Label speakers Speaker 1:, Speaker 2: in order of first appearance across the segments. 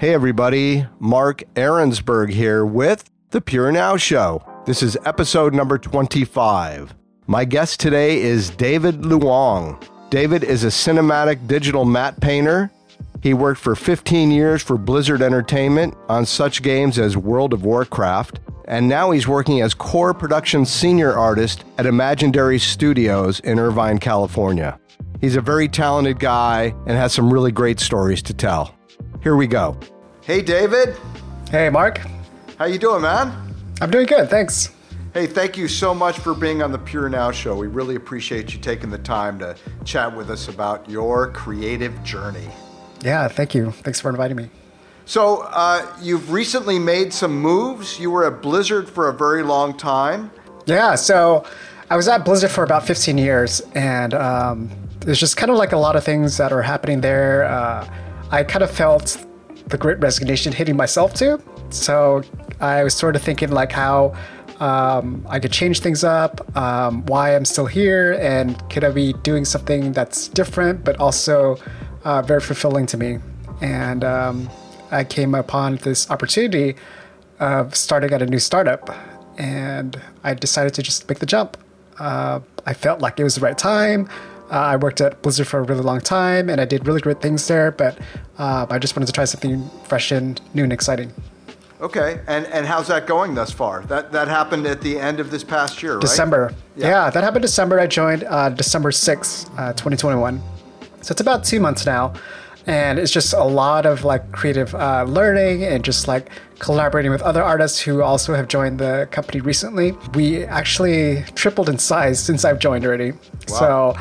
Speaker 1: Hey, everybody. Mark Ahrensberg here with The Pure Now Show. This is episode number 25. My guest today is David Luong. David is a cinematic digital matte painter. He worked for 15 years for Blizzard Entertainment on such games as World of Warcraft, and now he's working as core production senior artist at Imaginary Studios in Irvine, California. He's a very talented guy and has some really great stories to tell. Here we go. Hey, David.
Speaker 2: Hey, Mark.
Speaker 1: How you doing, man?
Speaker 2: I'm doing good, thanks.
Speaker 1: Hey, thank you so much for being on the Pure Now show. We really appreciate you taking the time to chat with us about your creative journey.
Speaker 2: Yeah, thank you. Thanks for inviting me.
Speaker 1: So, uh, you've recently made some moves. You were at Blizzard for a very long time.
Speaker 2: Yeah, so I was at Blizzard for about 15 years, and um, there's just kind of like a lot of things that are happening there. Uh, I kind of felt the great resignation hitting myself too. So I was sort of thinking like how um, I could change things up, um, why I'm still here, and could I be doing something that's different but also uh, very fulfilling to me. And um, I came upon this opportunity of starting at a new startup, and I decided to just make the jump. Uh, I felt like it was the right time. Uh, I worked at Blizzard for a really long time, and I did really great things there. But uh, I just wanted to try something fresh and new and exciting.
Speaker 1: Okay, and and how's that going thus far? That that happened at the end of this past year, right?
Speaker 2: December. Yeah, yeah that happened December. I joined uh, December sixth, uh, twenty twenty one. So it's about two months now, and it's just a lot of like creative uh, learning and just like collaborating with other artists who also have joined the company recently. We actually tripled in size since I've joined already. Wow. So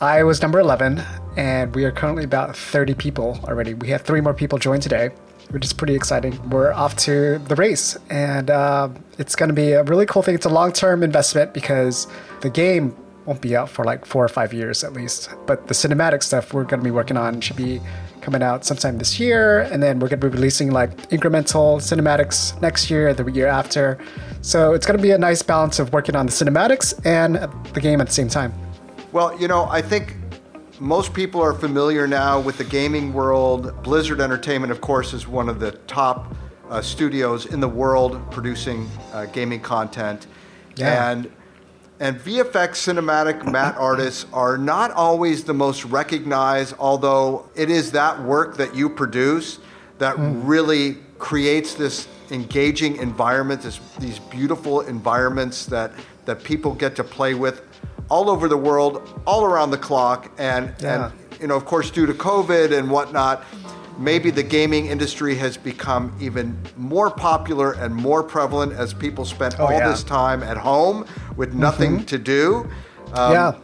Speaker 2: I was number 11, and we are currently about 30 people already. We have three more people join today, which is pretty exciting. We're off to the race, and uh, it's going to be a really cool thing. It's a long term investment because the game won't be out for like four or five years at least. But the cinematic stuff we're going to be working on should be coming out sometime this year, and then we're going to be releasing like incremental cinematics next year, the year after. So it's going to be a nice balance of working on the cinematics and the game at the same time.
Speaker 1: Well, you know, I think most people are familiar now with the gaming world. Blizzard Entertainment, of course, is one of the top uh, studios in the world producing uh, gaming content. Yeah. And and VFX cinematic matte artists are not always the most recognized, although it is that work that you produce that mm. really creates this engaging environment, this, these beautiful environments that, that people get to play with all over the world, all around the clock, and yeah. and you know, of course, due to COVID and whatnot, maybe the gaming industry has become even more popular and more prevalent as people spent oh, all yeah. this time at home with nothing mm-hmm. to do.
Speaker 2: Um, yeah.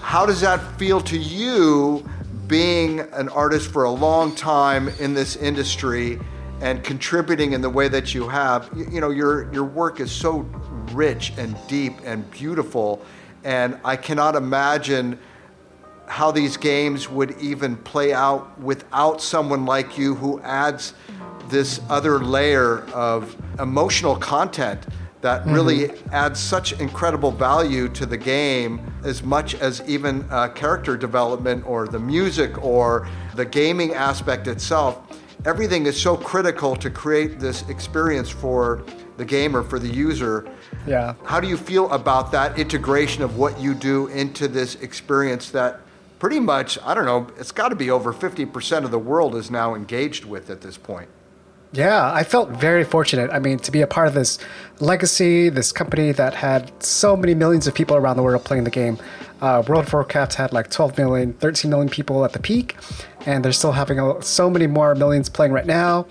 Speaker 1: How does that feel to you, being an artist for a long time in this industry? and contributing in the way that you have you, you, know your your work is so rich and deep and beautiful and I cannot imagine how these games would even play out without someone like you who adds this other layer of emotional content that mm-hmm. really adds such incredible value to the game as much as even uh, character development or the music or the gaming aspect itself. Everything is so critical to create this experience for the gamer, for the user.
Speaker 2: Yeah.
Speaker 1: How do you feel about that integration of what you do into this experience that pretty much, I don't know, it's got to be over 50% of the world is now engaged with at this point?
Speaker 2: Yeah, I felt very fortunate. I mean, to be a part of this legacy, this company that had so many millions of people around the world playing the game. Uh, World of Warcraft had like 12 million, 13 million people at the peak, and they're still having so many more millions playing right now.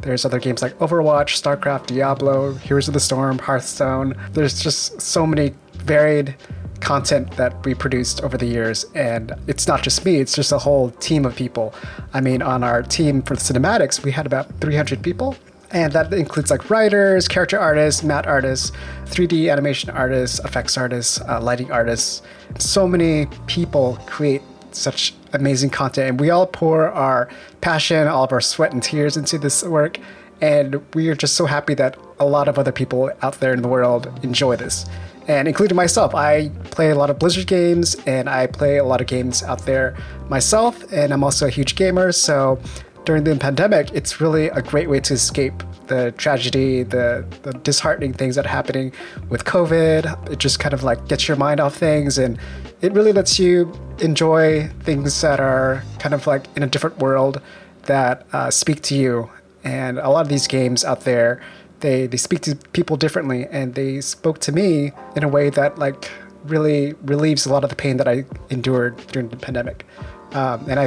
Speaker 2: There's other games like Overwatch, StarCraft, Diablo, Heroes of the Storm, Hearthstone. There's just so many varied content that we produced over the years. And it's not just me, it's just a whole team of people. I mean, on our team for the cinematics, we had about 300 people. And that includes like writers, character artists, matte artists, 3D animation artists, effects artists, uh, lighting artists. So many people create such amazing content, and we all pour our passion, all of our sweat and tears into this work. And we are just so happy that a lot of other people out there in the world enjoy this, and including myself. I play a lot of Blizzard games, and I play a lot of games out there myself, and I'm also a huge gamer. So during the pandemic, it's really a great way to escape the tragedy, the, the disheartening things that are happening with COVID. It just kind of like gets your mind off things and it really lets you enjoy things that are kind of like in a different world that uh, speak to you. And a lot of these games out there, they, they speak to people differently and they spoke to me in a way that like really relieves a lot of the pain that I endured during the pandemic. Um, and I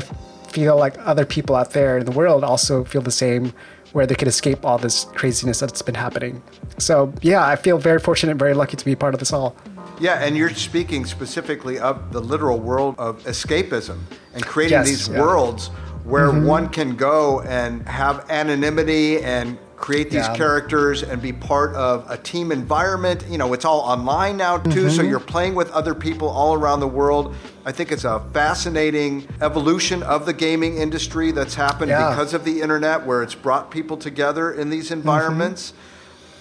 Speaker 2: feel like other people out there in the world also feel the same, where they could escape all this craziness that's been happening. So, yeah, I feel very fortunate, and very lucky to be part of this all.
Speaker 1: Yeah, and you're speaking specifically of the literal world of escapism and creating
Speaker 2: Yes,
Speaker 1: these
Speaker 2: yeah.
Speaker 1: worlds where one can go and have anonymity and create these
Speaker 2: Yeah.
Speaker 1: characters and be part of a team environment. You know, it's all online now too, so mm-hmm. you're playing with other people all around the world. I think it's a fascinating evolution of the gaming industry that's happened
Speaker 2: Yeah.
Speaker 1: because of the internet where it's brought people together in these mm-hmm. environments.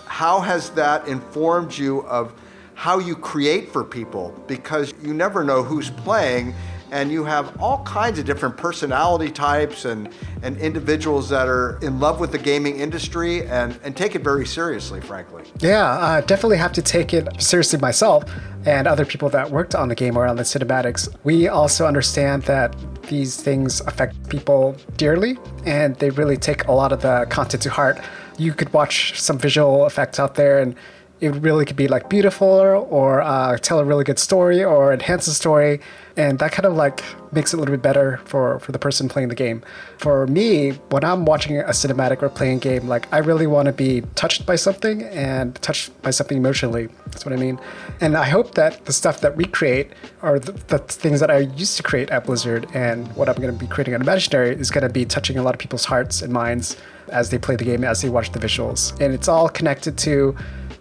Speaker 1: How has that informed you of how you create for people? Because you never know who's playing, and you have all kinds of different personality types and, and individuals that are in love with the gaming industry and, and take it very seriously, frankly.
Speaker 2: Yeah, I definitely have to take it seriously myself and other people that worked on the game or on the cinematics. We also understand that these things affect people dearly and they really take a lot of the content to heart. You could watch some visual effects out there and it really could be like beautiful or uh, tell a really good story or enhance the story and that kind of like makes it a little bit better for for the person playing the game. For me when i'm watching a cinematic or playing game like i really want to be touched by something and touched by something emotionally that's what i mean. And i hope that the stuff that we create or the, the things that i used to create at blizzard and what i'm going to be creating at imaginary is going to be touching a lot of people's hearts and minds as they play the game as they watch the visuals. And it's all connected to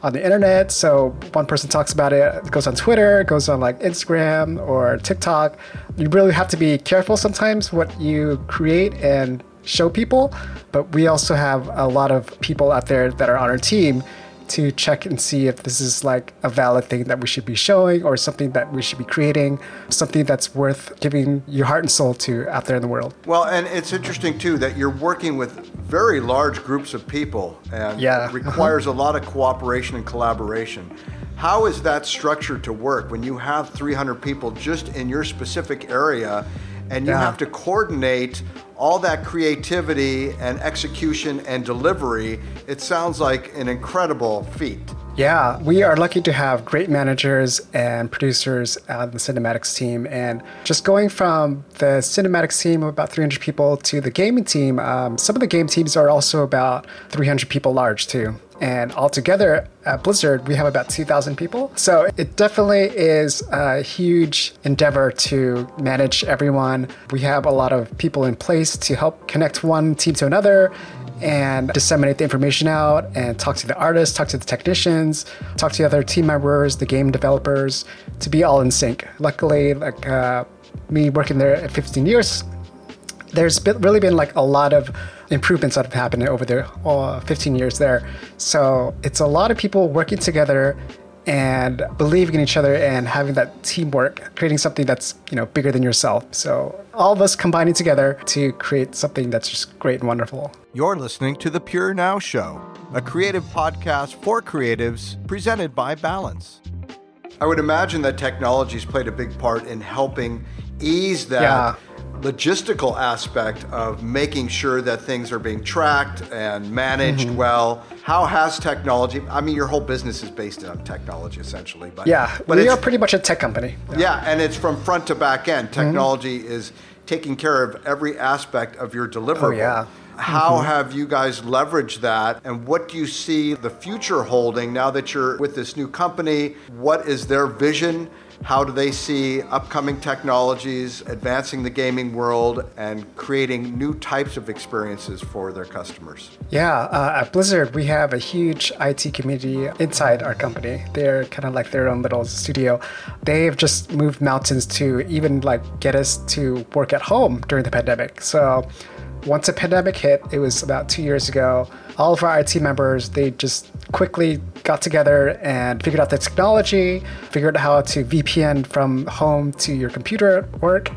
Speaker 2: on the internet. So one person talks about it, it goes on Twitter, it goes on like Instagram or TikTok. You really have to be careful sometimes what you create and show people. But we also have a lot of people out there that are on our team to check and see if this is like a valid thing that we should be showing or something that we should be creating, something that's worth giving your heart and soul to out there in the world.
Speaker 1: Well, and it's interesting too that you're working with very large groups of people and
Speaker 2: Yeah,
Speaker 1: it requires a lot of cooperation and collaboration. How is that structured to work when you have 300 people just in your specific area and you
Speaker 2: Yeah.
Speaker 1: have to coordinate all that creativity and execution and delivery? It sounds like an incredible feat.
Speaker 2: Yeah, we are lucky to have great managers and producers on the cinematics team. And just going from the cinematics team of about 300 people to the gaming team, um, some of the game teams are also about 300 people large too. And altogether at Blizzard, we have about 2,000 people. So it definitely is a huge endeavor to manage everyone. We have a lot of people in place to help connect one team to another and disseminate the information out and talk to the artists, talk to the technicians, talk to the other team members, the game developers, to be all in sync. Luckily, like uh, me working there at 15 years, there's been, really been like a lot of improvements that have happened over the uh, 15 years there. So it's a lot of people working together and believing in each other and having that teamwork, creating something that's you know bigger than yourself. So all of us combining together to create something that's just great and wonderful.
Speaker 1: You're listening to The Pure Now Show, a creative podcast for creatives presented by Balance. I would imagine that technology's played a big part in helping ease that
Speaker 2: Yeah.
Speaker 1: Logistical aspect of making sure that things are being tracked and managed
Speaker 2: Mm-hmm.
Speaker 1: well. How has technology? I mean, your whole business is based on technology, essentially. But
Speaker 2: Yeah,
Speaker 1: but
Speaker 2: we are pretty much a tech company.
Speaker 1: yeah, and it's from front to back end.
Speaker 2: Mm-hmm.
Speaker 1: Technology is taking care of every aspect of your deliverable.
Speaker 2: Oh, yeah.
Speaker 1: How have you guys leveraged that, and what do you see the future holding now that you're with this new company? What is their vision? How do they see upcoming technologies advancing the gaming world and creating new types of experiences for their customers?
Speaker 2: Yeah, uh, at Blizzard, we have a huge IT community inside our company. They're kind of like their own little studio. They've just moved mountains to even like get us to work at home during the pandemic. So once a pandemic hit, it was about two years ago. All of our IT members, they just quickly got together and figured out the technology, figured out how to VPN from home to your computer at work,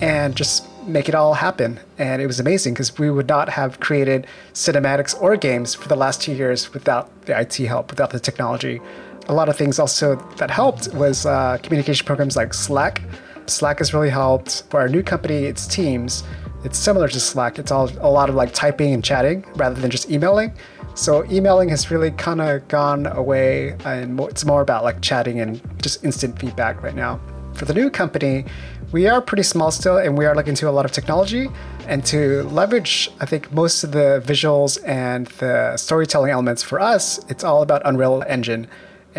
Speaker 2: and just make it all happen. And it was amazing because we would not have created cinematics or games for the last two years without the IT help, without the technology. A lot of things also that helped was uh, communication programs like Slack. Slack has really helped. For our new company, it's Teams. It's similar to Slack. It's all a lot of like typing and chatting rather than just emailing. So emailing has really kind of gone away, and it's more about like chatting and just instant feedback right now. For the new company, we are pretty small still, and we are looking to a lot of technology and to leverage. I think most of the visuals and the storytelling elements for us, it's all about Unreal Engine,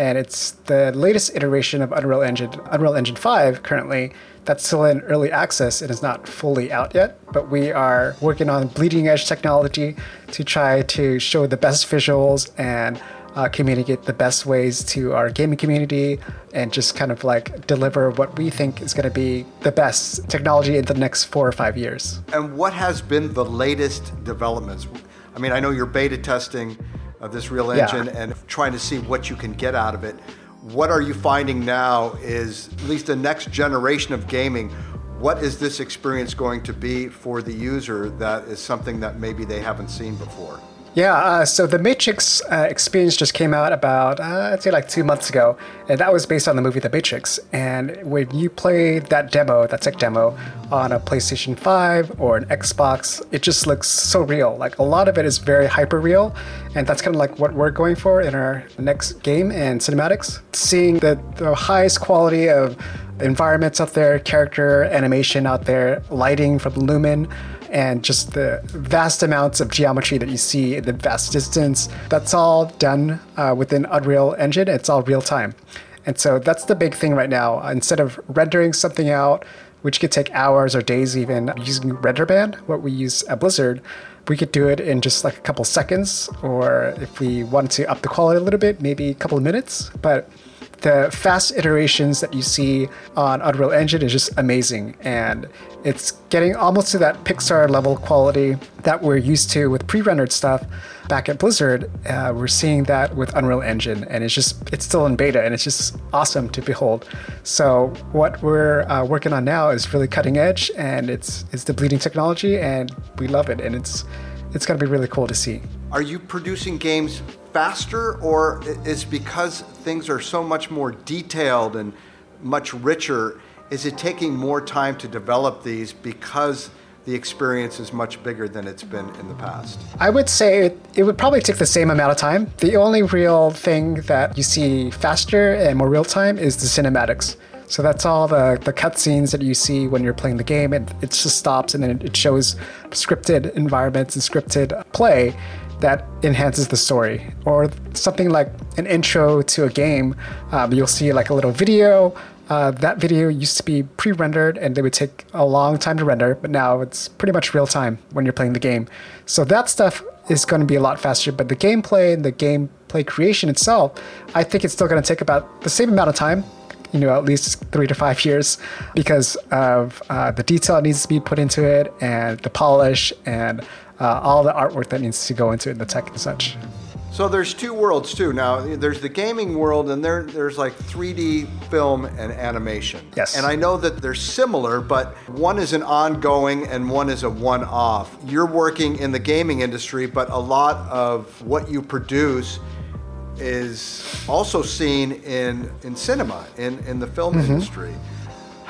Speaker 2: and it's the latest iteration of Unreal Engine, Unreal Engine 5 currently that's still in early access and is not fully out yet, but we are working on bleeding edge technology to try to show the best visuals and uh, communicate the best ways to our gaming community and just kind of like deliver what we think is going to be the best technology in the next four or five years.
Speaker 1: And what has been the latest developments? I mean, I know you're beta testing of this Unreal Engine yeah. and trying to see what you can get out of it what are you finding now is at least the next generation of gaming what is this experience going to be for the user that is something that maybe they haven't seen before
Speaker 2: yeah, uh, so the Matrix uh, experience just came out about, uh, I'd say like two months ago, and that was based on the movie The Matrix. And when you play that demo, that tech demo, on a PlayStation 5 or an Xbox, it just looks so real. Like a lot of it is very hyper real, and that's kind of like what we're going for in our next game and cinematics. Seeing the, the highest quality of environments out there, character animation out there, lighting from Lumen and just the vast amounts of geometry that you see in the vast distance. That's all done uh, within Unreal Engine. It's all real time. And so that's the big thing right now. Instead of rendering something out, which could take hours or days even using RenderMan, what we use at Blizzard, we could do it in just like a couple seconds, or if we wanted to up the quality a little bit, maybe a couple of minutes. But the fast iterations that you see on Unreal Engine is just amazing. And it's getting almost to that Pixar level quality that we're used to with pre rendered stuff back at Blizzard. Uh, we're seeing that with Unreal Engine, and it's just, it's still in beta, and it's just awesome to behold. So, what we're uh, working on now is really cutting edge, and it's, it's the bleeding technology, and we love it. And it's, it's going to be really cool to see.
Speaker 1: Are you producing games faster, or is because things are so much more detailed and much richer? Is it taking more time to develop these because the experience is much bigger than it's been in the past?
Speaker 2: I would say it, it, would probably take the same amount of time. The only real thing that you see faster and more real time is the cinematics. So that's all the, the cutscenes that you see when you're playing the game. It, it just stops and then it shows scripted environments and scripted play that enhances the story. Or something like an intro to a game, um, you'll see like a little video. Uh, that video used to be pre rendered and they would take a long time to render, but now it's pretty much real time when you're playing the game. So that stuff is going to be a lot faster, but the gameplay and the gameplay creation itself, I think it's still going to take about the same amount of time you know at least three to five years because of uh, the detail that needs to be put into it and the polish and uh, all the artwork that needs to go into it, the tech and such.
Speaker 1: So there's two worlds too. Now there's the gaming world, and there there's like 3D film and animation.
Speaker 2: Yes.
Speaker 1: And I know that they're similar, but one is an ongoing and one is a one-off. You're working in the gaming industry, but a lot of what you produce is also seen in in cinema, in in the film mm-hmm. industry.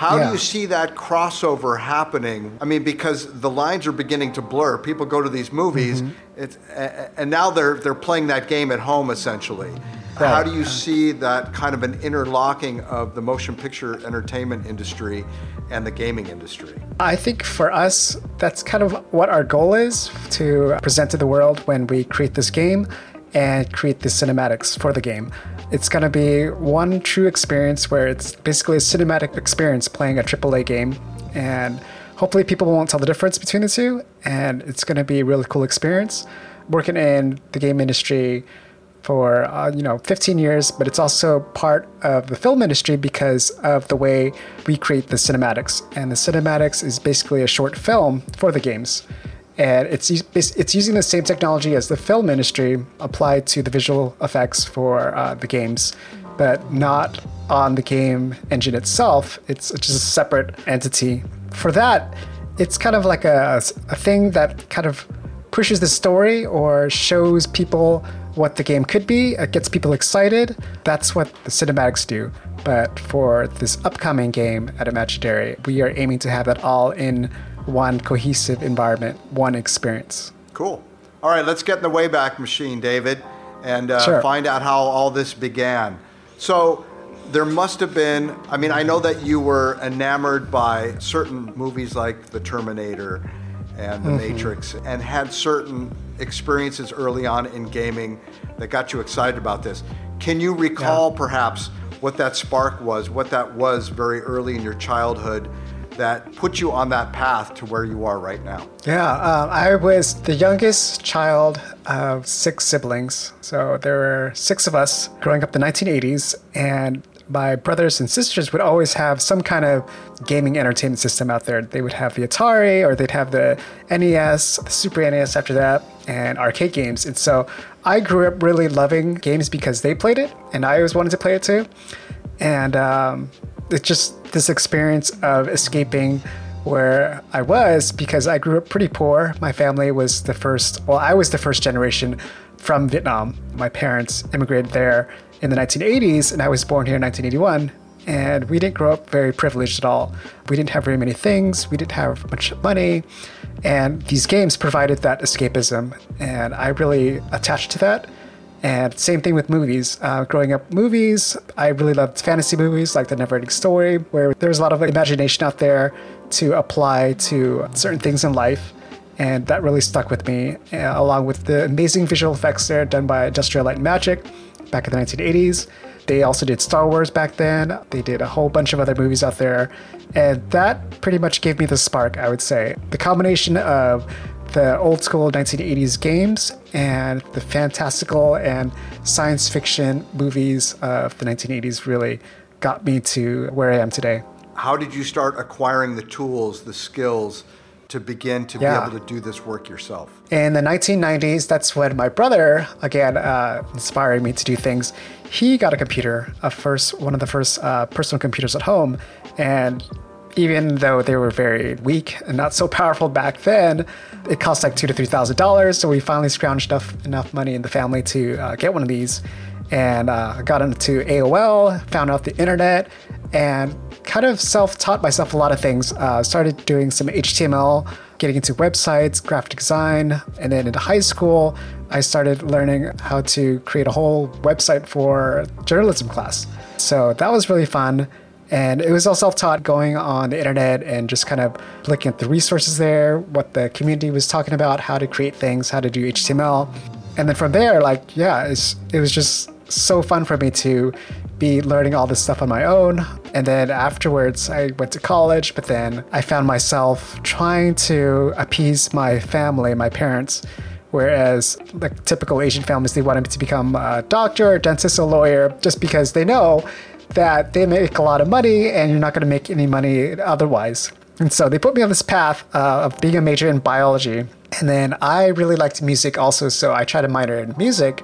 Speaker 1: How yeah. do you see that crossover happening? I mean, because the lines are beginning to blur. People go to these movies, mm-hmm. and now they're they're playing that game at home essentially. Right. How do you see that kind of an interlocking of the motion picture entertainment industry and the gaming industry?
Speaker 2: I think for us, that's kind of what our goal is to present to the world when we create this game and create the cinematics for the game. It's going to be one true experience where it's basically a cinematic experience playing a AAA game. And hopefully, people won't tell the difference between the two. And it's going to be a really cool experience. Working in the game industry for uh, you know 15 years, but it's also part of the film industry because of the way we create the cinematics. And the cinematics is basically a short film for the games and it's it's using the same technology as the film industry applied to the visual effects for uh, the games, but not on the game engine itself. It's just a separate entity. For that, it's kind of like a, a thing that kind of pushes the story or shows people what the game could be. It gets people excited. That's what the cinematics do. But for this upcoming game at Imaginary, we are aiming to have that all in one cohesive environment, one experience.
Speaker 1: Cool. All right, let's get in the Wayback Machine, David, and uh,
Speaker 2: Sure.
Speaker 1: find out how all this began. So, there must have been, I mean, I know that you were enamored by certain movies like The Terminator and The Matrix and had certain experiences early on in gaming that got you excited about this. Can you recall perhaps what that spark was, what that was very early in your childhood that put you on that path to where you are right now?
Speaker 2: Yeah, um, I was the youngest child of six siblings. So there were six of us growing up in the 1980s, and my brothers and sisters would always have some kind of gaming entertainment system out there. They would have the Atari, or they'd have the NES, the Super NES after that, and arcade games. And so I grew up really loving games because they played it, and I always wanted to play it too. And um, it's just this experience of escaping where I was because I grew up pretty poor. My family was the first, well, I was the first generation from Vietnam. My parents immigrated there in the 1980s, and I was born here in 1981. And we didn't grow up very privileged at all. We didn't have very many things, we didn't have much money. And these games provided that escapism. And I really attached to that. And same thing with movies. Uh, growing up, movies, I really loved fantasy movies like The Neverending Story, where there was a lot of imagination out there to apply to certain things in life. And that really stuck with me, uh, along with the amazing visual effects there done by Industrial Light and Magic back in the 1980s. They also did Star Wars back then. They did a whole bunch of other movies out there. And that pretty much gave me the spark, I would say. The combination of the old school 1980s games and the fantastical and science fiction movies of the 1980s really got me to where I am today.
Speaker 1: How did you start acquiring the tools, the skills to begin to
Speaker 2: Yeah.
Speaker 1: be able to do this work yourself?
Speaker 2: In the 1990s, that's when my brother, again, uh, inspiring me to do things. He got a computer, a first one of the first uh, personal computers at home, and even though they were very weak and not so powerful back then, it cost like two to three thousand dollars. So we finally scrounged enough enough money in the family to uh, get one of these, and uh, got into AOL, found out the internet, and kind of self-taught myself a lot of things. Uh, started doing some HTML, getting into websites, graphic design, and then into high school, I started learning how to create a whole website for journalism class. So that was really fun. And it was all self taught going on the internet and just kind of looking at the resources there, what the community was talking about, how to create things, how to do HTML. And then from there, like, yeah, it was just so fun for me to be learning all this stuff on my own. And then afterwards, I went to college, but then I found myself trying to appease my family, my parents. Whereas, like typical Asian families, they wanted me to become a doctor, a dentist, a lawyer, just because they know that they make a lot of money and you're not going to make any money otherwise. And so they put me on this path uh, of being a major in biology. And then I really liked music also, so I tried to minor in music.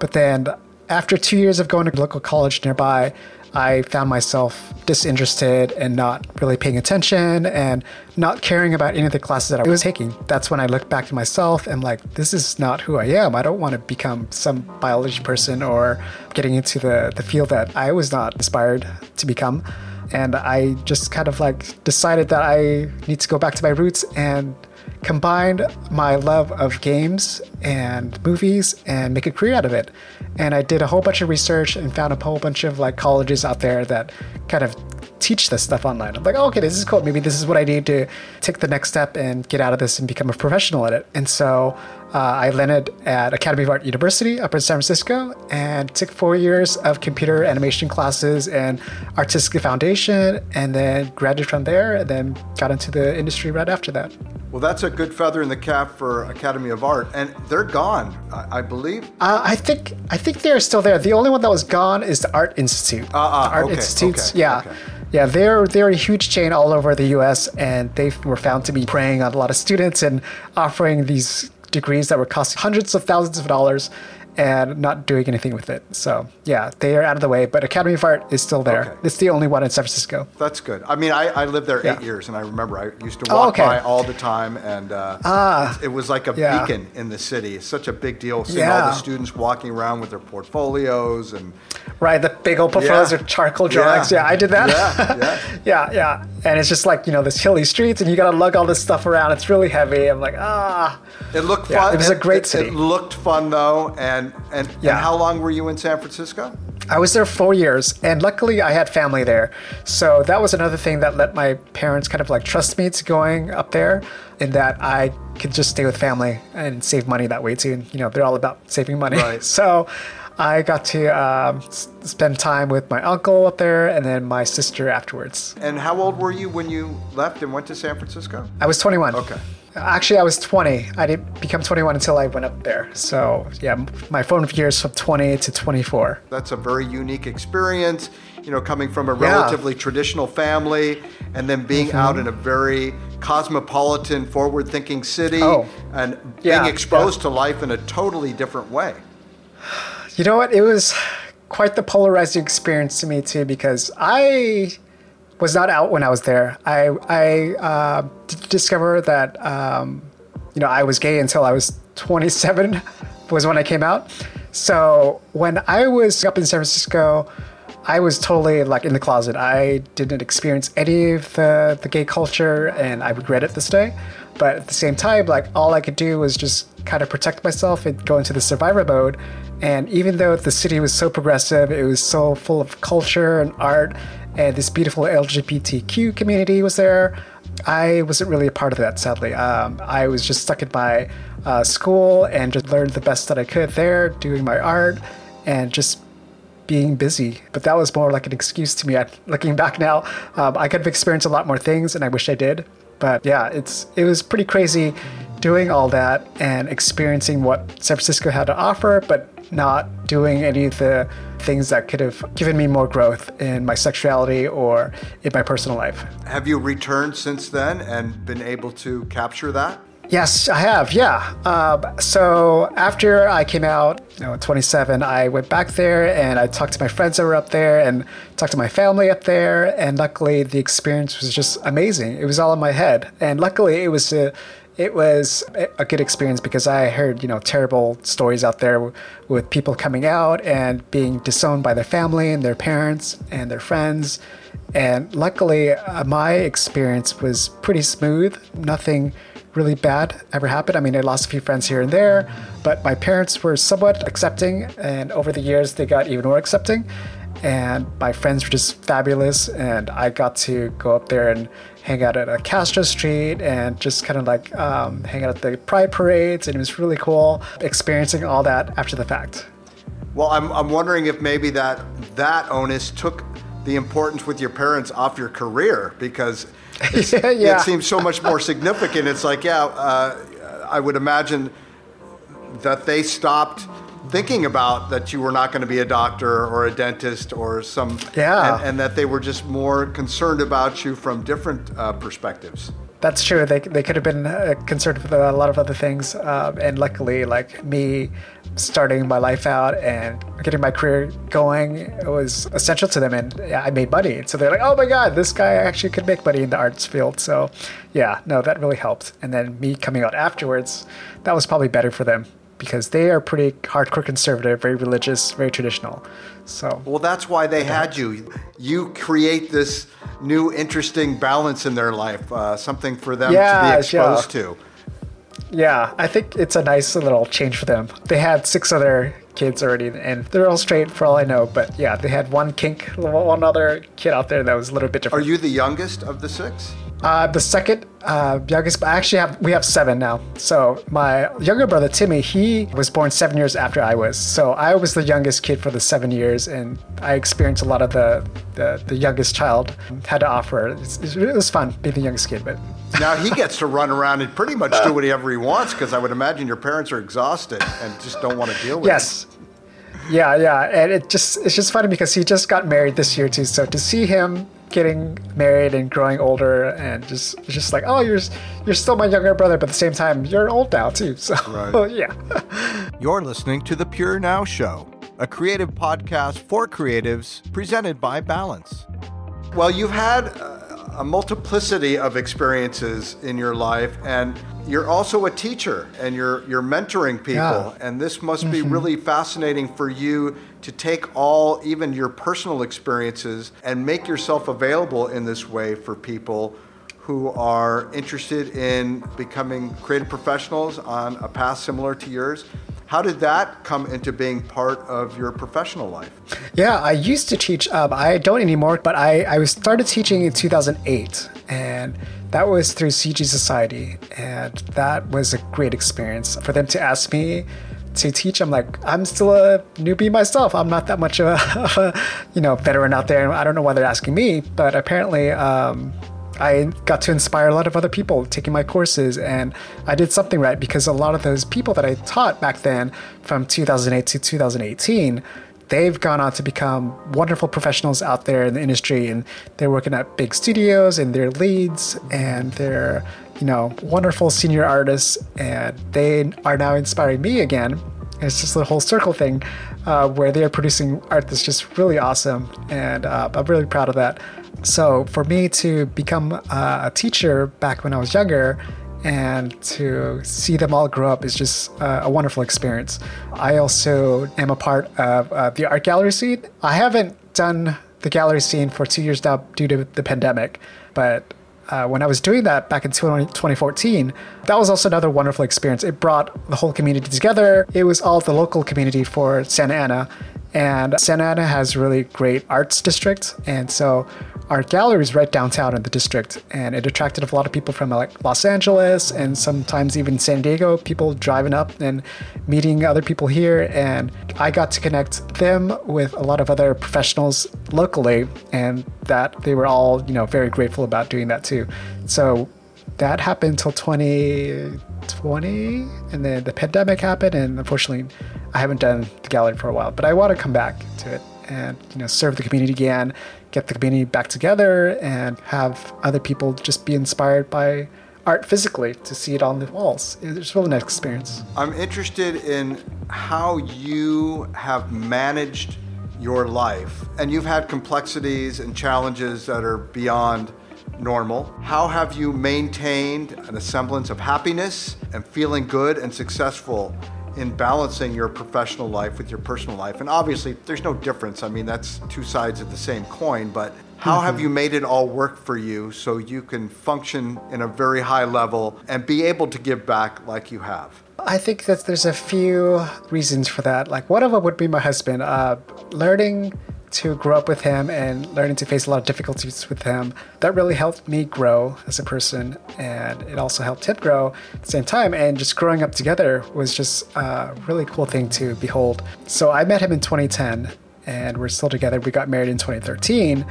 Speaker 2: But then after two years of going to a local college nearby, I found myself disinterested and not really paying attention and not caring about any of the classes that I was taking. That's when I looked back to myself and like, this is not who I am. I don't want to become some biology person or getting into the, the field that I was not inspired to become. And I just kind of like decided that I need to go back to my roots and combined my love of games and movies and make a career out of it. And I did a whole bunch of research and found a whole bunch of like colleges out there that kind of teach this stuff online. I'm like, oh, okay, this is cool. Maybe this is what I need to take the next step and get out of this and become a professional at it. And so uh, I landed at Academy of Art University up in San Francisco and took four years of computer animation classes and artistic foundation, and then graduated from there, and then got into the industry right after that.
Speaker 1: Well, that's a good feather in the cap for Academy of Art, and they're gone, I, I believe.
Speaker 2: Uh, I think I think they're still there. The only one that was gone is the Art Institute.
Speaker 1: Ah, ah,
Speaker 2: the Art
Speaker 1: okay,
Speaker 2: Institutes,
Speaker 1: okay,
Speaker 2: yeah.
Speaker 1: okay.
Speaker 2: Yeah, they're they're a huge chain all over the U.S. and they were found to be preying on a lot of students and offering these degrees that were costing hundreds of thousands of dollars. And not doing anything with it. So yeah, they are out of the way. But Academy of Art is still there.
Speaker 1: Okay.
Speaker 2: It's the only one in San Francisco.
Speaker 1: That's good. I mean, I, I lived there eight years, and I remember I used to
Speaker 2: Oh,
Speaker 1: walk
Speaker 2: okay.
Speaker 1: by all the time, and uh,
Speaker 2: Ah,
Speaker 1: it was like a
Speaker 2: yeah.
Speaker 1: beacon in the city. It's such a big deal seeing all the students walking around with their portfolios and
Speaker 2: Right, the big old portfolios
Speaker 1: Yeah.
Speaker 2: charcoal drawings.
Speaker 1: Yeah.
Speaker 2: Yeah, I did that.
Speaker 1: Yeah, yeah.
Speaker 2: yeah, yeah. And it's just like you know this hilly streets, and you got to lug all this stuff around. It's really heavy. I'm like, ah,
Speaker 1: it looked
Speaker 2: Yeah,
Speaker 1: fun.
Speaker 2: it was a great
Speaker 1: it,
Speaker 2: city.
Speaker 1: It looked fun though, and and,
Speaker 2: Yeah.
Speaker 1: and how long were you in San Francisco?
Speaker 2: I was there four years, and luckily I had family there. So that was another thing that let my parents kind of like trust me to going up there, in that I could just stay with family and save money that way too. And you know, they're all about saving money.
Speaker 1: Right.
Speaker 2: So I got to um, s- spend time with my uncle up there, and then my sister afterwards.
Speaker 1: And how old were you when you left and went to San Francisco?
Speaker 2: I was 21.
Speaker 1: Okay.
Speaker 2: Actually, I was 20. I didn't become 21 until I went up there. So yeah, my formative years from 20 to 24.
Speaker 1: That's a very unique experience. You know, coming from a
Speaker 2: Yeah. Mm-hmm.
Speaker 1: relatively traditional family and then being out in a very cosmopolitan, forward-thinking city
Speaker 2: Oh.
Speaker 1: and being
Speaker 2: Yeah,
Speaker 1: exposed to life in a totally different way.
Speaker 2: You know what? It was quite the polarizing experience to me too because I was not out when I was there. I I uh, d- discovered that um, you know I was gay until I was 27 was when I came out. So when I was up in San Francisco, I was totally like in the closet. I didn't experience any of the the gay culture, and I regret it this day. But at the same time, like all I could do was just kind of protect myself and go into the survivor mode. And even though the city was so progressive, it was so full of culture and art, and this beautiful LGBTQ community was there. I wasn't really a part of that, sadly. Um, I was just stuck in my uh, school and just learned the best that I could there, doing my art, and just being busy. But that was more like an excuse to me. I, looking back now, um, I could have experienced a lot more things, and I wish I did. But yeah, it's it was pretty crazy doing all that and experiencing what San Francisco had to offer, but not doing any of the things that could have given me more growth in my sexuality or in my personal life.
Speaker 1: Have you returned since then and been able to capture that?
Speaker 2: Yes, I have. Yeah. Um, so after I came out, you know, at 27, I went back there and I talked to my friends that were up there and talked to my family up there. And luckily, the experience was just amazing. It was all in my head, and luckily, it was a it was a good experience because I heard you know terrible stories out there with people coming out and being disowned by their family and their parents and their friends. And luckily, uh, my experience was pretty smooth. Nothing really bad ever happened. I mean, I lost a few friends here and there, but my parents were somewhat accepting, and over the years, they got even more accepting. And my friends were just fabulous, and I got to go up there and hang out at Castro Street and just kind of like um, hang out at the Pride parades, and it was really cool experiencing all that after the fact.
Speaker 1: Well, I'm, I'm wondering if maybe that that onus took the importance with your parents off your career because
Speaker 2: Yeah.
Speaker 1: it seems so much more significant. It's like, yeah, uh, I would imagine that they stopped thinking about that you were not going to be a doctor or a dentist or some,
Speaker 2: Yeah.
Speaker 1: and, and that they were just more concerned about you from different uh, perspectives.
Speaker 2: That's true. They, they could have been uh, concerned with a lot of other things. Um, and luckily, like me starting my life out and getting my career going was essential to them. And yeah, I made money. So they're like, oh my God, this guy actually could make money in the arts field. So yeah, no, that really helped. And then me coming out afterwards, that was probably better for them because they are pretty hardcore conservative, very religious, very traditional. So
Speaker 1: Well, that's why they had you. You create this new, interesting balance in their life, uh, something for them to be exposed
Speaker 2: yeah.
Speaker 1: to.
Speaker 2: Yeah, I think it's a nice little change for them. They had six other kids already, and they're all straight for all I know. But yeah, they had one kink, one other kid out there that was a little bit different.
Speaker 1: Are you the youngest of the six?
Speaker 2: Uh, the second uh, youngest, I actually have we have seven now. So my younger brother Timmy, he was born seven years after I was. So I was the youngest kid for the seven years, and I experienced a lot of the the, the youngest child had to offer. It's, it was fun being the youngest kid, but
Speaker 1: Now he gets to run around and pretty much do whatever he wants because I would imagine your parents are exhausted and just don't want to deal with it.
Speaker 2: Yes. Yeah, yeah, and it just it's just funny because he just got married this year too. So to see him getting married and growing older and just just like, oh, you're you're still my younger brother, but at the same time you're old now too. So
Speaker 1: Right.
Speaker 2: yeah.
Speaker 1: You're listening to The Pure Now Show, a creative podcast for creatives presented by Balance. Well, you've had a multiplicity of experiences in your life, and you're also a teacher and you're, you're mentoring people. Yeah. And this must be mm-hmm. really fascinating for you to take all, even your personal experiences, and make yourself available in this way for people who are interested in becoming creative professionals on a path similar to yours. How did that come into being part of your professional life?
Speaker 2: Yeah, I used to teach. Um, I don't anymore, but I, I started teaching in 2008, and that was through CG Society, and that was a great experience for them to ask me to teach. I'm like, I'm still a newbie myself. I'm not that much of a, of a you know veteran out there. I don't know why they're asking me, but apparently. Um, I got to inspire a lot of other people taking my courses, and I did something right because a lot of those people that I taught back then from 2008 to 2018 they've gone on to become wonderful professionals out there in the industry and they're working at big studios and they're leads and they're you know wonderful senior artists and they are now inspiring me again it's just a whole circle thing uh, where they are producing art that's just really awesome and uh, i'm really proud of that so for me to become a teacher back when I was younger and to see them all grow up is just uh, a wonderful experience. I also am a part of uh, the art gallery scene. I haven't done the gallery scene for two years now due to the pandemic, but uh, when I was doing that back in 2014, that was also another wonderful experience. It brought the whole community together. It was all the local community for Santa Ana. And Santa Ana has really great arts district. And so our gallery is right downtown in the district, and it attracted a lot of people from like Los Angeles and sometimes even San Diego. People driving up and meeting other people here, and I got to connect them with a lot of other professionals locally, and that they were all you know very grateful about doing that too. So that happened until 2020, and then the pandemic happened, and unfortunately, I haven't done the gallery for a while. But I want to come back to it and you know serve the community again get the community back together and have other people just be inspired by art physically to see it on the walls. It's really an experience.
Speaker 1: I'm interested in how you have managed your life, and you've had complexities and challenges that are beyond normal. How have you maintained an semblance of happiness and feeling good and successful in balancing your professional life with your personal life. And obviously, there's no difference. I mean, that's two sides of the same coin. But how mm-hmm. have you made it all work for you so you can function in a very high level and be able to give back like you have?
Speaker 2: I think that there's a few reasons for that. Like, one of them would be my husband. Uh, learning to grow up with him and learning to face a lot of difficulties with him, that really helped me grow as a person. And it also helped him grow at the same time. And just growing up together was just a really cool thing to behold. So I met him in 2010 and we're still together. We got married in 2013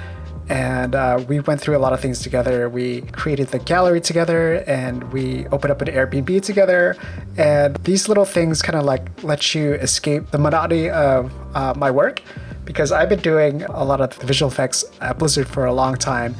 Speaker 2: and uh, we went through a lot of things together. We created the gallery together, and we opened up an Airbnb together. And these little things kind of like let you escape the monotony of uh, my work because I've been doing a lot of visual effects at Blizzard for a long time.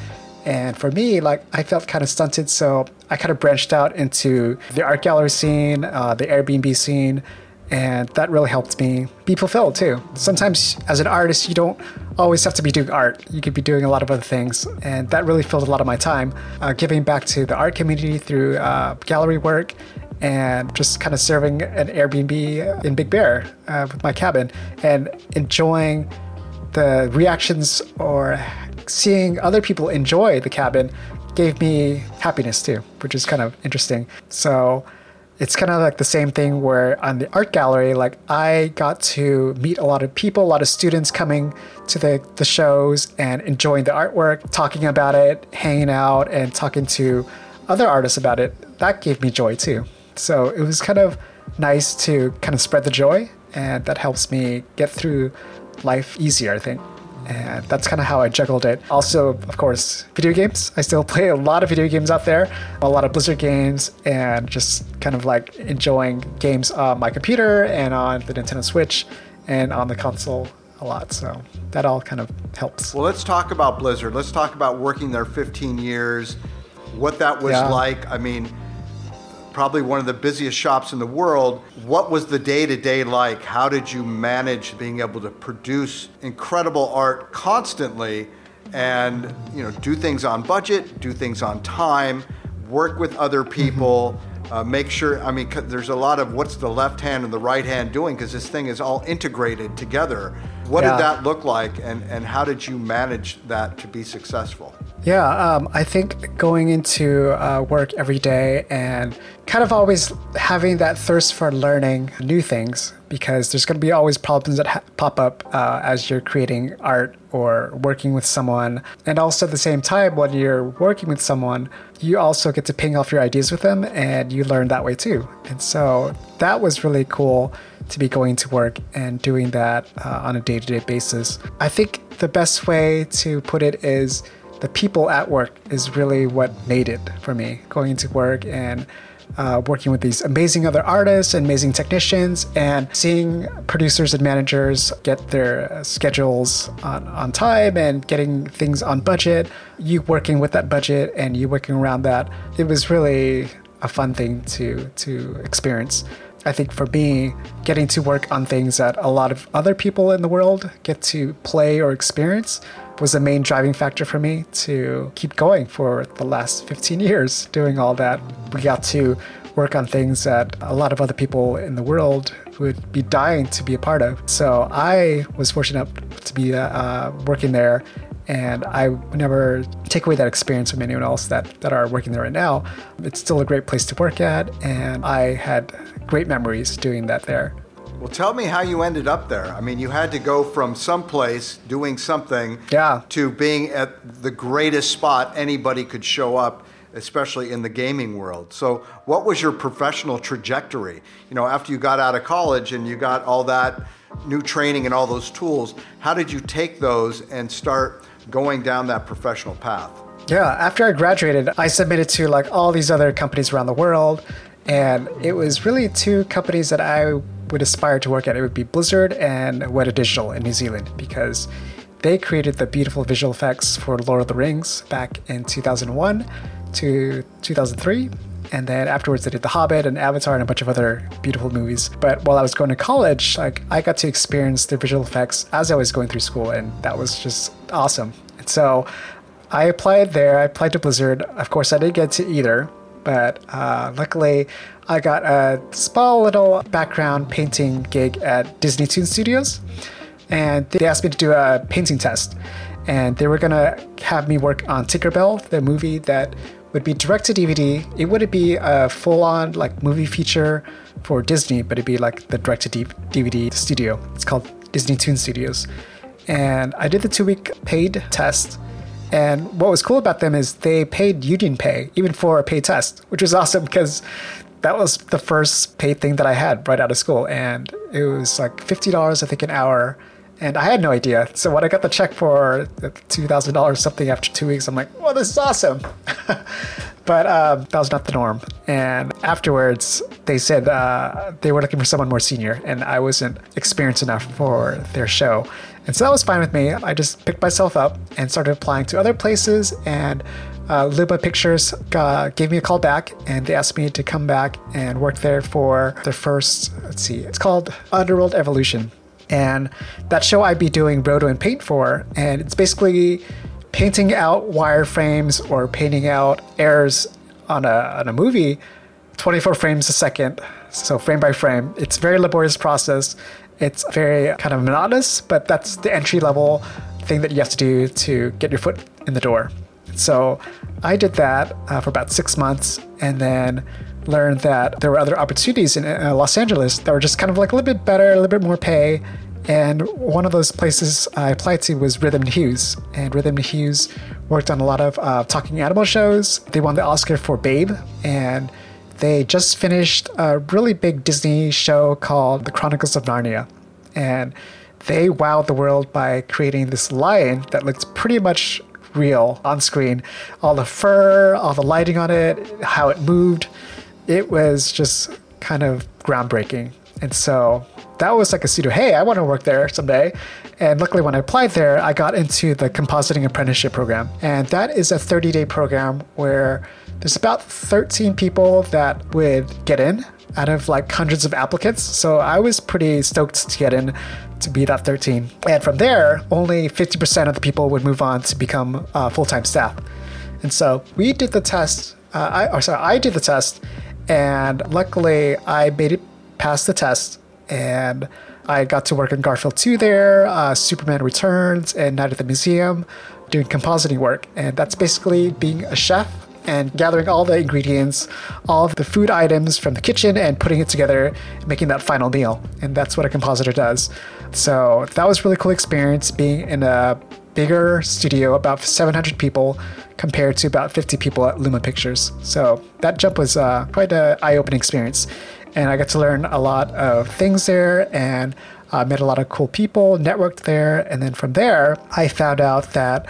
Speaker 2: And for me, like I felt kind of stunted, so I kind of branched out into the art gallery scene, uh, the Airbnb scene, and that really helped me be fulfilled too. Sometimes, as an artist, you don't always have to be doing art. You could be doing a lot of other things, and that really filled a lot of my time, uh, giving back to the art community through uh, gallery work and just kind of serving an Airbnb in Big Bear uh, with my cabin and enjoying the reactions or seeing other people enjoy the cabin gave me happiness too, which is kind of interesting. So it's kind of like the same thing where on the art gallery, like I got to meet a lot of people, a lot of students coming to the, the shows and enjoying the artwork, talking about it, hanging out, and talking to other artists about it. That gave me joy too. So it was kind of nice to kind of spread the joy, and that helps me get through life easier, I think. And that's kind of how I juggled it. Also, of course, video games. I still play a lot of video games out there, a lot of Blizzard games, and just kind of like enjoying games on my computer and on the Nintendo Switch and on the console a lot. So that all kind of helps.
Speaker 1: Well, let's talk about Blizzard. Let's talk about working there 15 years, what that was yeah. like. I mean, probably one of the busiest shops in the world. What was the day to day like? How did you manage being able to produce incredible art constantly and you know do things on budget, do things on time, work with other people? Mm-hmm uh, make sure, I mean, there's a lot of what's the left hand and the right hand doing because this thing is all integrated together. What yeah. did that look like, and, and how did you manage that to be successful?
Speaker 2: Yeah, um, I think going into uh, work every day and kind of always having that thirst for learning new things because there's going to be always problems that ha- pop up uh, as you're creating art or working with someone. And also at the same time, when you're working with someone, you also get to ping off your ideas with them and you learn that way too. And so that was really cool to be going to work and doing that uh, on a day to day basis. I think the best way to put it is the people at work is really what made it for me. Going to work and uh, working with these amazing other artists, and amazing technicians, and seeing producers and managers get their schedules on, on time and getting things on budget. You working with that budget and you working around that. It was really a fun thing to to experience. I think for me, getting to work on things that a lot of other people in the world get to play or experience was the main driving factor for me to keep going for the last 15 years doing all that. We got to work on things that a lot of other people in the world would be dying to be a part of. So I was fortunate to be uh, working there, and I would never take away that experience from anyone else that, that are working there right now. It's still a great place to work at, and I had great memories doing that there.
Speaker 1: Well, tell me how you ended up there. I mean, you had to go from someplace doing something
Speaker 2: yeah.
Speaker 1: to being at the greatest spot anybody could show up, especially in the gaming world. So, what was your professional trajectory? You know, after you got out of college and you got all that new training and all those tools, how did you take those and start going down that professional path?
Speaker 2: Yeah, after I graduated, I submitted to like all these other companies around the world. And it was really two companies that I would aspire to work at, it would be Blizzard and Weta Digital in New Zealand because they created the beautiful visual effects for Lord of the Rings back in 2001 to 2003. And then afterwards, they did The Hobbit and Avatar and a bunch of other beautiful movies. But while I was going to college, like I got to experience the visual effects as I was going through school, and that was just awesome. And so I applied there. I applied to Blizzard. Of course, I didn't get to either, but uh, luckily I got a small little background painting gig at Disney Toon Studios, and they asked me to do a painting test. And they were gonna have me work on Tinkerbell, the movie that would be direct to DVD. It wouldn't be a full on like movie feature for Disney, but it'd be like the direct to DVD studio. It's called Disney Toon Studios. And I did the two week paid test. And what was cool about them is they paid union pay, even for a paid test, which was awesome because that was the first paid thing that I had right out of school, and it was like fifty dollars, I think, an hour. And I had no idea. So when I got the check for two thousand dollars something after two weeks, I'm like, "Well, this is awesome." but um, that was not the norm. And afterwards, they said uh, they were looking for someone more senior, and I wasn't experienced enough for their show. And so that was fine with me. I just picked myself up and started applying to other places and uh, Luma Pictures uh, gave me a call back and they asked me to come back and work there for their first, let's see, it's called Underworld Evolution. And that show I'd be doing roto and paint for. And it's basically painting out wireframes or painting out errors on a, on a movie 24 frames a second. So frame by frame. It's a very laborious process. It's very kind of monotonous, but that's the entry level thing that you have to do to get your foot in the door. So I did that uh, for about six months and then learned that there were other opportunities in uh, Los Angeles that were just kind of like a little bit better, a little bit more pay. And one of those places I applied to was Rhythm Hues. And Rhythm Hues worked on a lot of uh, talking animal shows. They won the Oscar for Babe. And they just finished a really big Disney show called The Chronicles of Narnia. And they wowed the world by creating this lion that looks pretty much real on screen. All the fur, all the lighting on it, how it moved. It was just kind of groundbreaking. And so that was like a pseudo, hey, I want to work there someday. And luckily, when I applied there, I got into the compositing apprenticeship program. And that is a 30 day program where there's about 13 people that would get in out of like hundreds of applicants. So I was pretty stoked to get in to be that 13. And from there, only 50% of the people would move on to become uh, full time staff. And so we did the test. Uh, I, or sorry, I did the test, and luckily I made it past the test, and I got to work in Garfield 2 there, uh, Superman Returns, and Night at the Museum, doing compositing work. And that's basically being a chef and gathering all the ingredients, all of the food items from the kitchen, and putting it together, making that final meal. And that's what a compositor does. So that was really cool experience being in a bigger studio, about 700 people, compared to about 50 people at Luma Pictures. So that jump was uh, quite an eye-opening experience, and I got to learn a lot of things there and. Uh, met a lot of cool people, networked there, and then from there, I found out that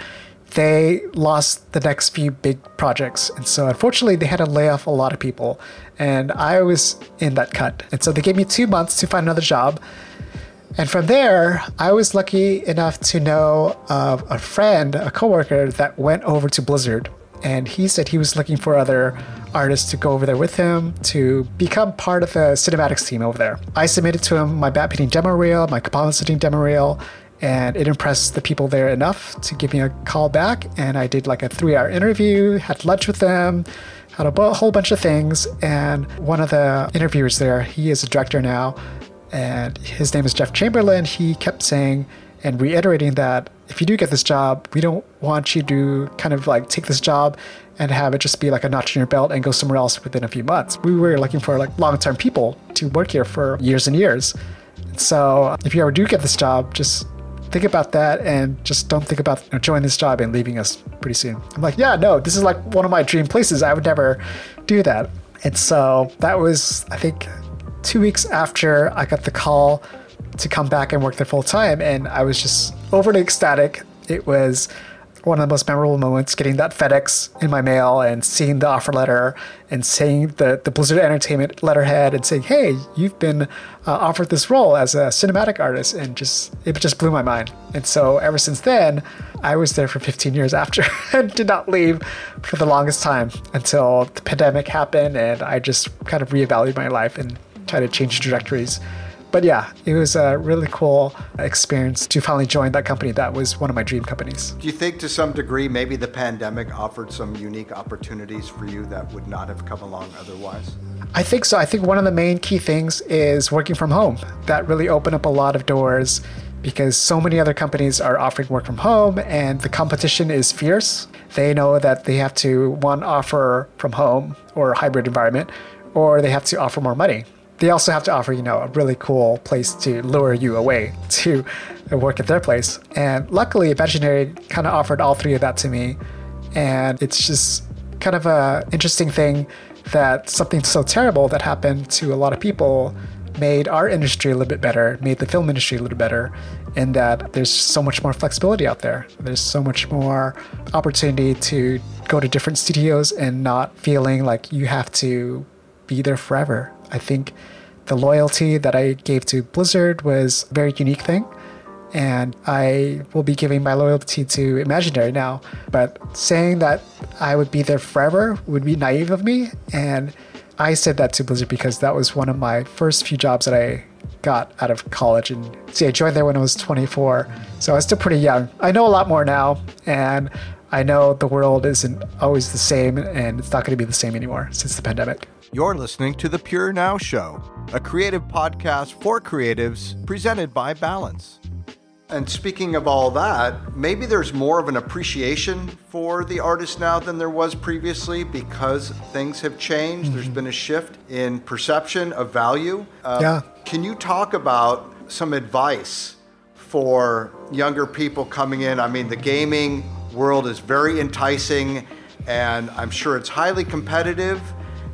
Speaker 2: they lost the next few big projects. And so unfortunately, they had to lay off a lot of people. And I was in that cut. And so they gave me two months to find another job. And from there, I was lucky enough to know of a friend, a coworker that went over to Blizzard. And he said he was looking for other artists to go over there with him to become part of the cinematics team over there. I submitted to him my matte painting demo reel, my compositing demo reel, and it impressed the people there enough to give me a call back. And I did like a three hour interview, had lunch with them, had a whole bunch of things. And one of the interviewers there, he is a director now, and his name is Jeff Chamberlain. He kept saying and reiterating that if you do get this job, we don't want you to kind of like take this job and have it just be like a notch in your belt and go somewhere else within a few months. We were looking for like long term people to work here for years and years. So if you ever do get this job, just think about that and just don't think about you know, joining this job and leaving us pretty soon. I'm like, yeah, no, this is like one of my dream places. I would never do that. And so that was, I think, two weeks after I got the call to come back and work there full time. And I was just overly ecstatic. It was one of the most memorable moments getting that FedEx in my mail and seeing the offer letter and seeing the, the Blizzard Entertainment letterhead and saying, hey, you've been uh, offered this role as a cinematic artist. And just, it just blew my mind. And so ever since then, I was there for 15 years after and did not leave for the longest time until the pandemic happened. And I just kind of reevaluated my life and tried to change trajectories but yeah, it was a really cool experience to finally join that company. That was one of my dream companies.
Speaker 1: Do you think to some degree maybe the pandemic offered some unique opportunities for you that would not have come along otherwise?
Speaker 2: I think so. I think one of the main key things is working from home. That really opened up a lot of doors because so many other companies are offering work from home and the competition is fierce. They know that they have to one offer from home or a hybrid environment or they have to offer more money they also have to offer, you know, a really cool place to lure you away to work at their place. And luckily, Imaginary kind of offered all three of that to me. And it's just kind of a interesting thing that something so terrible that happened to a lot of people made our industry a little bit better, made the film industry a little better, in that there's so much more flexibility out there. There's so much more opportunity to go to different studios and not feeling like you have to be there forever. I think the loyalty that I gave to Blizzard was a very unique thing. And I will be giving my loyalty to Imaginary now. But saying that I would be there forever would be naive of me. And I said that to Blizzard because that was one of my first few jobs that I got out of college. And see, I joined there when I was 24. So I was still pretty young. I know a lot more now. And I know the world isn't always the same. And it's not going to be the same anymore since the pandemic.
Speaker 1: You're listening to The Pure Now Show, a creative podcast for creatives presented by Balance. And speaking of all that, maybe there's more of an appreciation for the artist now than there was previously because things have changed. Mm-hmm. There's been a shift in perception of value.
Speaker 2: Uh, yeah.
Speaker 1: Can you talk about some advice for younger people coming in? I mean, the gaming world is very enticing, and I'm sure it's highly competitive.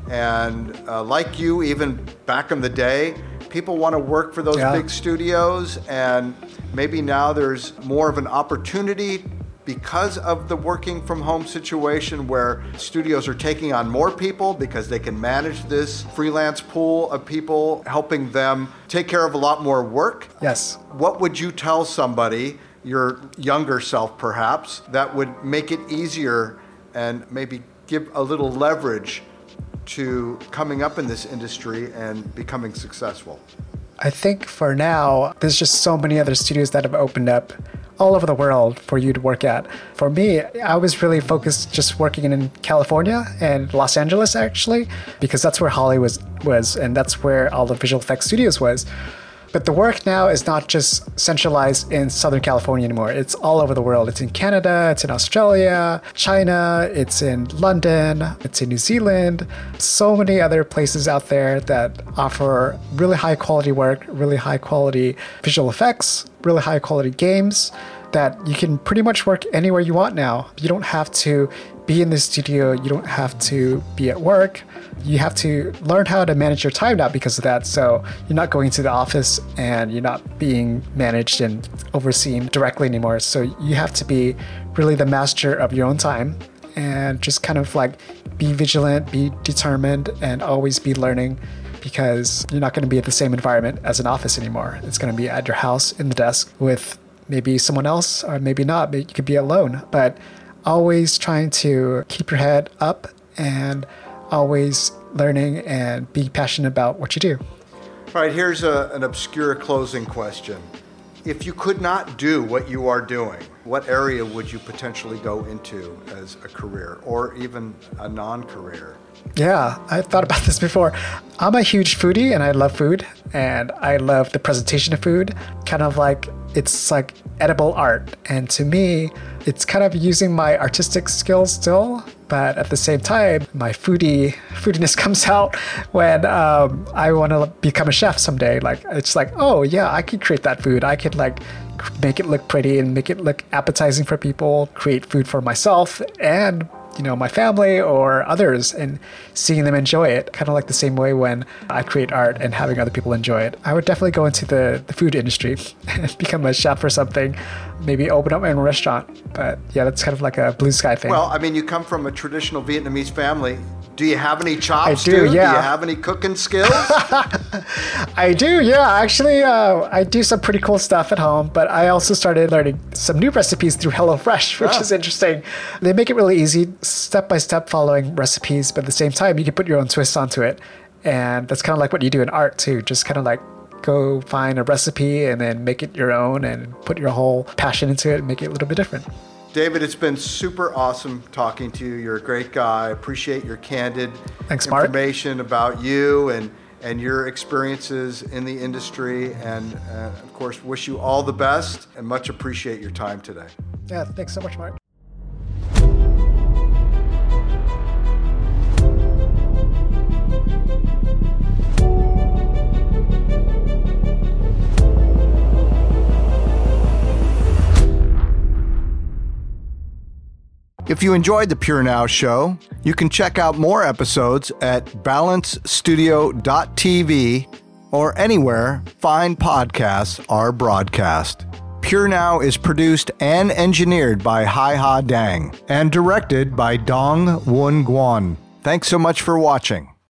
Speaker 1: And uh, like you, even back in the day, people want to work for those yeah. big studios. And maybe now there's more of an opportunity because of the working from home situation where studios are taking on more people because they can manage this freelance pool of people, helping them take care of a lot more work.
Speaker 2: Yes.
Speaker 1: What would you tell somebody, your younger self perhaps, that would make it easier and maybe give a little leverage to coming up in this industry and becoming successful?
Speaker 2: I think for now, there's just so many other studios that have opened up all over the world for you to work at. For me, I was really focused just working in California and Los Angeles actually, because that's where Hollywood was, was and that's where all the visual effects studios was. But the work now is not just centralized in Southern California anymore. It's all over the world. It's in Canada, it's in Australia, China, it's in London, it's in New Zealand. So many other places out there that offer really high quality work, really high quality visual effects, really high quality games that you can pretty much work anywhere you want now. You don't have to be in the studio, you don't have to be at work. You have to learn how to manage your time now because of that. So you're not going to the office and you're not being managed and overseen directly anymore. So you have to be really the master of your own time and just kind of like be vigilant, be determined, and always be learning because you're not going to be at the same environment as an office anymore. It's going to be at your house in the desk with maybe someone else or maybe not. Maybe you could be alone, but always trying to keep your head up and always learning and be passionate about what you do.
Speaker 1: All right, here's a, an obscure closing question. If you could not do what you are doing, what area would you potentially go into as a career or even a non career?
Speaker 2: Yeah, I thought about this before. I'm a huge foodie and I love food and I love the presentation of food. Kind of like it's like edible art. And to me, it's kind of using my artistic skills still, but at the same time, my foodie foodiness comes out when um, I want to become a chef someday. Like it's like, oh yeah, I could create that food. I could like make it look pretty and make it look appetizing for people. Create food for myself and you know my family or others and seeing them enjoy it kind of like the same way when i create art and having other people enjoy it i would definitely go into the, the food industry and become a chef or something maybe open up my own restaurant but yeah that's kind of like a blue sky thing
Speaker 1: well i mean you come from a traditional vietnamese family do you have any chops?
Speaker 2: I do,
Speaker 1: dude?
Speaker 2: yeah.
Speaker 1: Do you have any cooking skills?
Speaker 2: I do, yeah. Actually, uh, I do some pretty cool stuff at home, but I also started learning some new recipes through HelloFresh, which oh. is interesting. They make it really easy, step by step following recipes, but at the same time, you can put your own twist onto it. And that's kind of like what you do in art, too. Just kind of like go find a recipe and then make it your own and put your whole passion into it and make it a little bit different.
Speaker 1: David, it's been super awesome talking to you. You're a great guy. Appreciate your candid
Speaker 2: Thanks,
Speaker 1: information Mark. about you and and your experiences in the industry. And uh, of course, wish you all the best and much appreciate your time today.
Speaker 2: Yeah, thanks so much, Mark.
Speaker 1: If you enjoyed the Pure Now show, you can check out more episodes at balancestudio.tv or anywhere fine podcasts are broadcast. Pure Now is produced and engineered by Hai Ha Dang and directed by Dong Won Guan. Thanks so much for watching.